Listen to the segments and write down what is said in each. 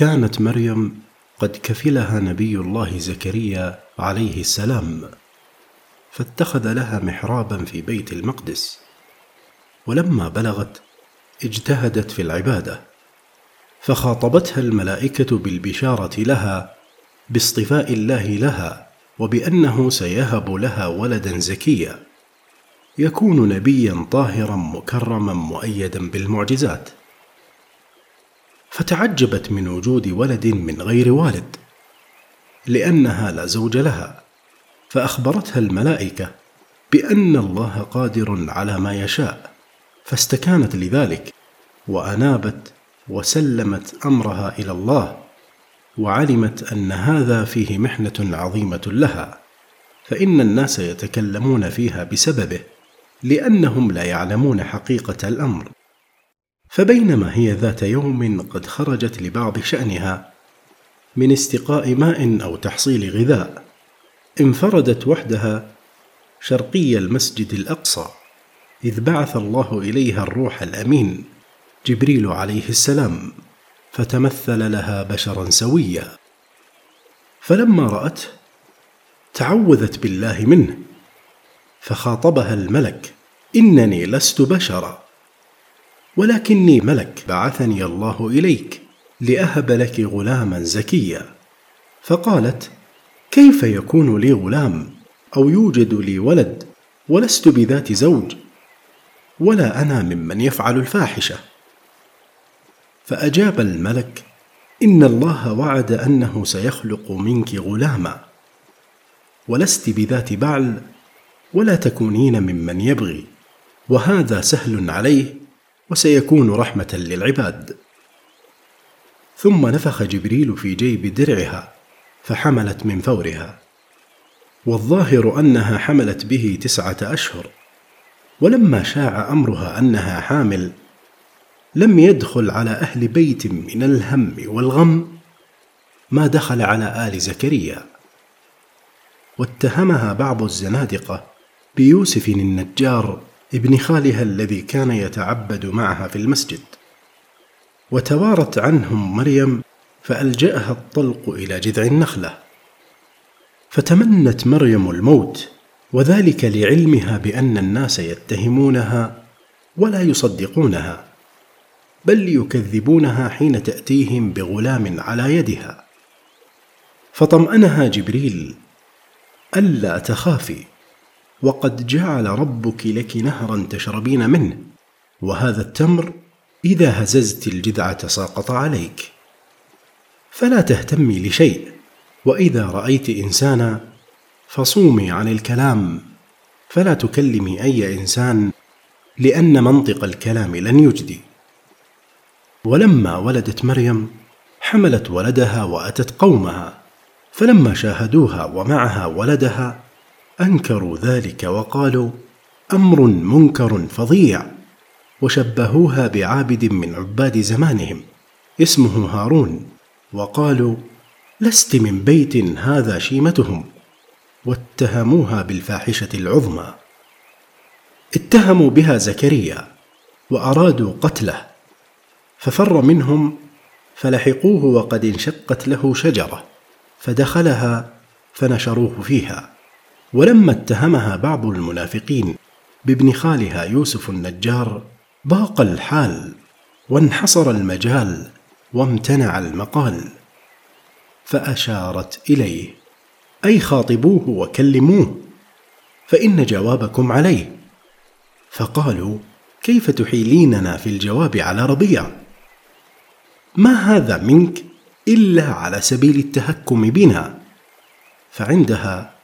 كانت مريم قد كفلها نبي الله زكريا عليه السلام فاتخذ لها محرابا في بيت المقدس. ولما بلغت اجتهدت في العبادة فخاطبتها الملائكة بالبشارة لها باصطفاء الله لها وبأنه سيهب لها ولدا زكيا. يكون نبيا طاهرا مكرما مؤيدا بالمعجزات. فتعجبت من وجود ولد من غير والد لأنها لا زوج لها فأخبرتها الملائكة بأن الله قادر على ما يشاء فاستكانت لذلك وأنابت وسلمت أمرها إلى الله وعلمت أن هذا فيه محنة عظيمة لها فإن الناس يتكلمون فيها بسببه لأنهم لا يعلمون حقيقة الأمر. فبينما هي ذات يوم قد خرجت لبعض شأنها من استقاء ماء أو تحصيل غذاء انفردت وحدها شرقي المسجد الأقصى إذ بعث الله إليها الروح الأمين جبريل عليه السلام فتمثل لها بشرا سويا. فلما رأته تعوذت بالله منه فخاطبها الملك إنني لست بشرا. ولكني ملك بعثني الله إليك لأهب لك غلاما زكيا. فقالت كيف يكون لي غلام أو يوجد لي ولد ولست بذات زوج ولا أنا ممن يفعل الفاحشة؟ فأجاب الملك إن الله وعد أنه سيخلق منك غلاما ولست بذات بعل ولا تكونين ممن يبغي وهذا سهل عليه وسيكون رحمة للعباد. ثم نفخ جبريل في جيب درعها فحملت من فورها. والظاهر أنها حملت به تسعة أشهر. ولما شاع أمرها أنها حامل لم يدخل على أهل بيت من الهم والغم ما دخل على آل زكريا. واتهمها بعض الزنادقة بيوسف النجار ابن خالها الذي كان يتعبد معها في المسجد. وتوارت عنهم مريم فألجأها الطلق إلى جذع النخلة. فتمنت مريم الموت وذلك لعلمها بأن الناس يتهمونها ولا يصدقونها بل يكذبونها حين تأتيهم بغلام على يدها. فطمأنها جبريل ألا تخافي وقد جعل ربك لك نهرا تشربين منه. وهذا التمر إذا هززت الجذعة ساقط عليك. فلا تهتمي لشيء. وإذا رأيت إنسانا فصومي عن الكلام. فلا تكلمي أي إنسان لأن منطق الكلام لن يجدي. ولما ولدت مريم حملت ولدها وأتت قومها. فلما شاهدوها ومعها ولدها أنكروا ذلك وقالوا أمر منكر فظيع وشبهوها بعابد من عباد زمانهم اسمه هارون وقالوا لست من بيت هذا شيمتهم واتهموها بالفاحشة العظمى. اتهموا بها زكريا وأرادوا قتله ففر منهم فلحقوه وقد انشقت له شجرة فدخلها فنشروه فيها. ولما اتهمها بعض المنافقين بابن خالها يوسف النجار ضاق الحال وانحصر المجال وامتنع المقال فأشارت إليه أي خاطبوه وكلموه فإن جوابكم عليه. فقالوا كيف تحيليننا في الجواب على ربيع ما هذا منك إلا على سبيل التهكم بنا. فعندها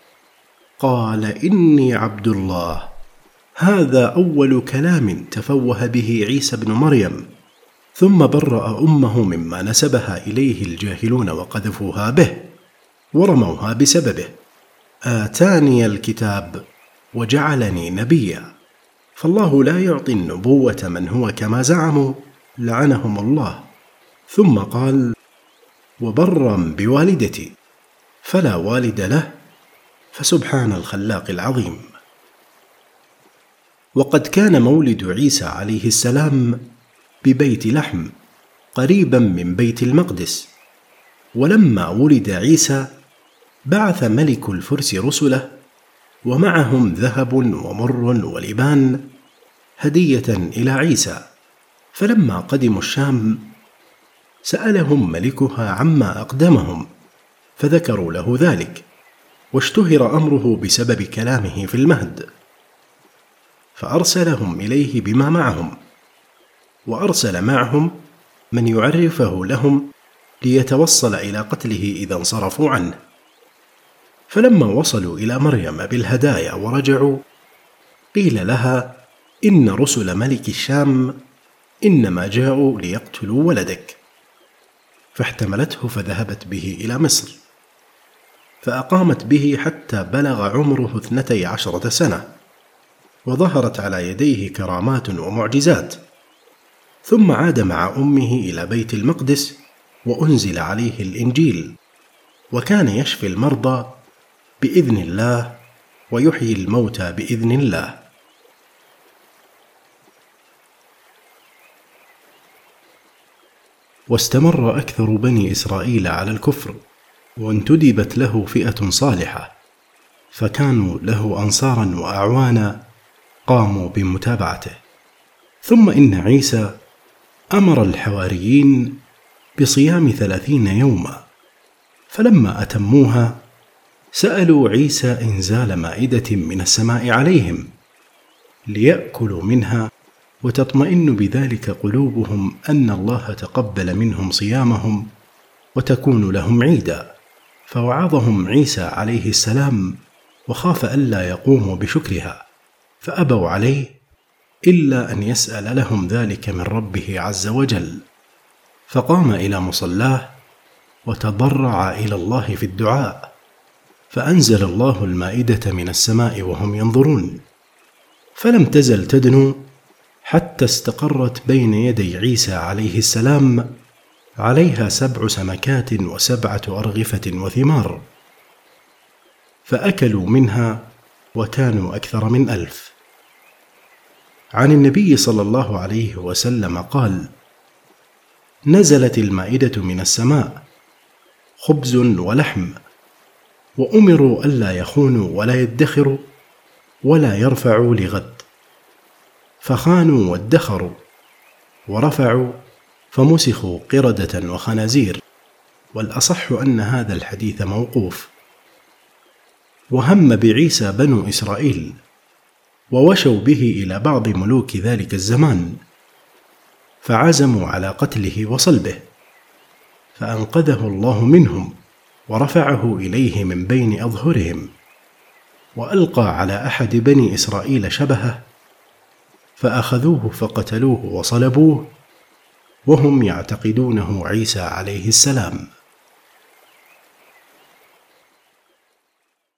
قال إني عبد الله. هذا أول كلام تفوه به عيسى بن مريم. ثم برأ أمه مما نسبها إليه الجاهلون وقذفوها به ورموها بسببه. آتاني الكتاب وجعلني نبيا. فالله لا يعطي النبوة من هو كما زعموا لعنهم الله. ثم قال وبرا بوالدتي فلا والد له فسبحان الخلاق العظيم. وقد كان مولد عيسى عليه السلام ببيت لحم قريبا من بيت المقدس. ولما ولد عيسى بعث ملك الفرس رسله ومعهم ذهب ومر ولبان هدية إلى عيسى. فلما قدموا الشام سألهم ملكها عما أقدمهم فذكروا له ذلك. واشتهر أمره بسبب كلامه في المهد فأرسلهم إليه بما معهم وأرسل معهم من يعرفه لهم ليتوصل إلى قتله إذا انصرفوا عنه. فلما وصلوا إلى مريم بالهدايا ورجعوا قيل لها إن رسل ملك الشام إنما جاءوا ليقتلوا ولدك فاحتملته فذهبت به إلى مصر. فأقامت به حتى بلغ عمره اثنتي عشرة سنة وظهرت على يديه كرامات ومعجزات. ثم عاد مع أمه إلى بيت المقدس وأنزل عليه الإنجيل وكان يشفي المرضى بإذن الله ويحيي الموتى بإذن الله. واستمر أكثر بني إسرائيل على الكفر. وانتدبت له فئة صالحة فكانوا له أنصارا وأعوانا قاموا بمتابعته. ثم إن عيسى أمر الحواريين بصيام ثلاثين يوما فلما أتموها سألوا عيسى إنزال مائدة من السماء عليهم ليأكلوا منها وتطمئن بذلك قلوبهم أن الله تقبل منهم صيامهم وتكون لهم عيدا. فوعظهم عيسى عليه السلام وخاف ألا يقوموا بشكرها فأبوا عليه إلا أن يسأل لهم ذلك من ربه عز وجل. فقام إلى مصلاه وتضرع إلى الله في الدعاء فأنزل الله المائدة من السماء وهم ينظرون. فلم تزل تدنو حتى استقرت بين يدي عيسى عليه السلام عليها سبع سمكات وسبعة أرغفة وثمار فأكلوا منها وكانوا أكثر من ألف. عن النبي صلى الله عليه وسلم قال نزلت المائدة من السماء خبز ولحم وأمروا ألا يخونوا ولا يدخروا ولا يرفعوا لغد فخانوا وادخروا ورفعوا فمسخوا قردة وخنازير والأصح أن هذا الحديث موقوف. وهم بعيسى بنو إسرائيل ووشوا به إلى بعض ملوك ذلك الزمان فعزموا على قتله وصلبه فأنقذه الله منهم ورفعه إليه من بين أظهرهم وألقى على أحد بني إسرائيل شبهه فأخذوه فقتلوه وصلبوه وهم يعتقدونه عيسى عليه السلام.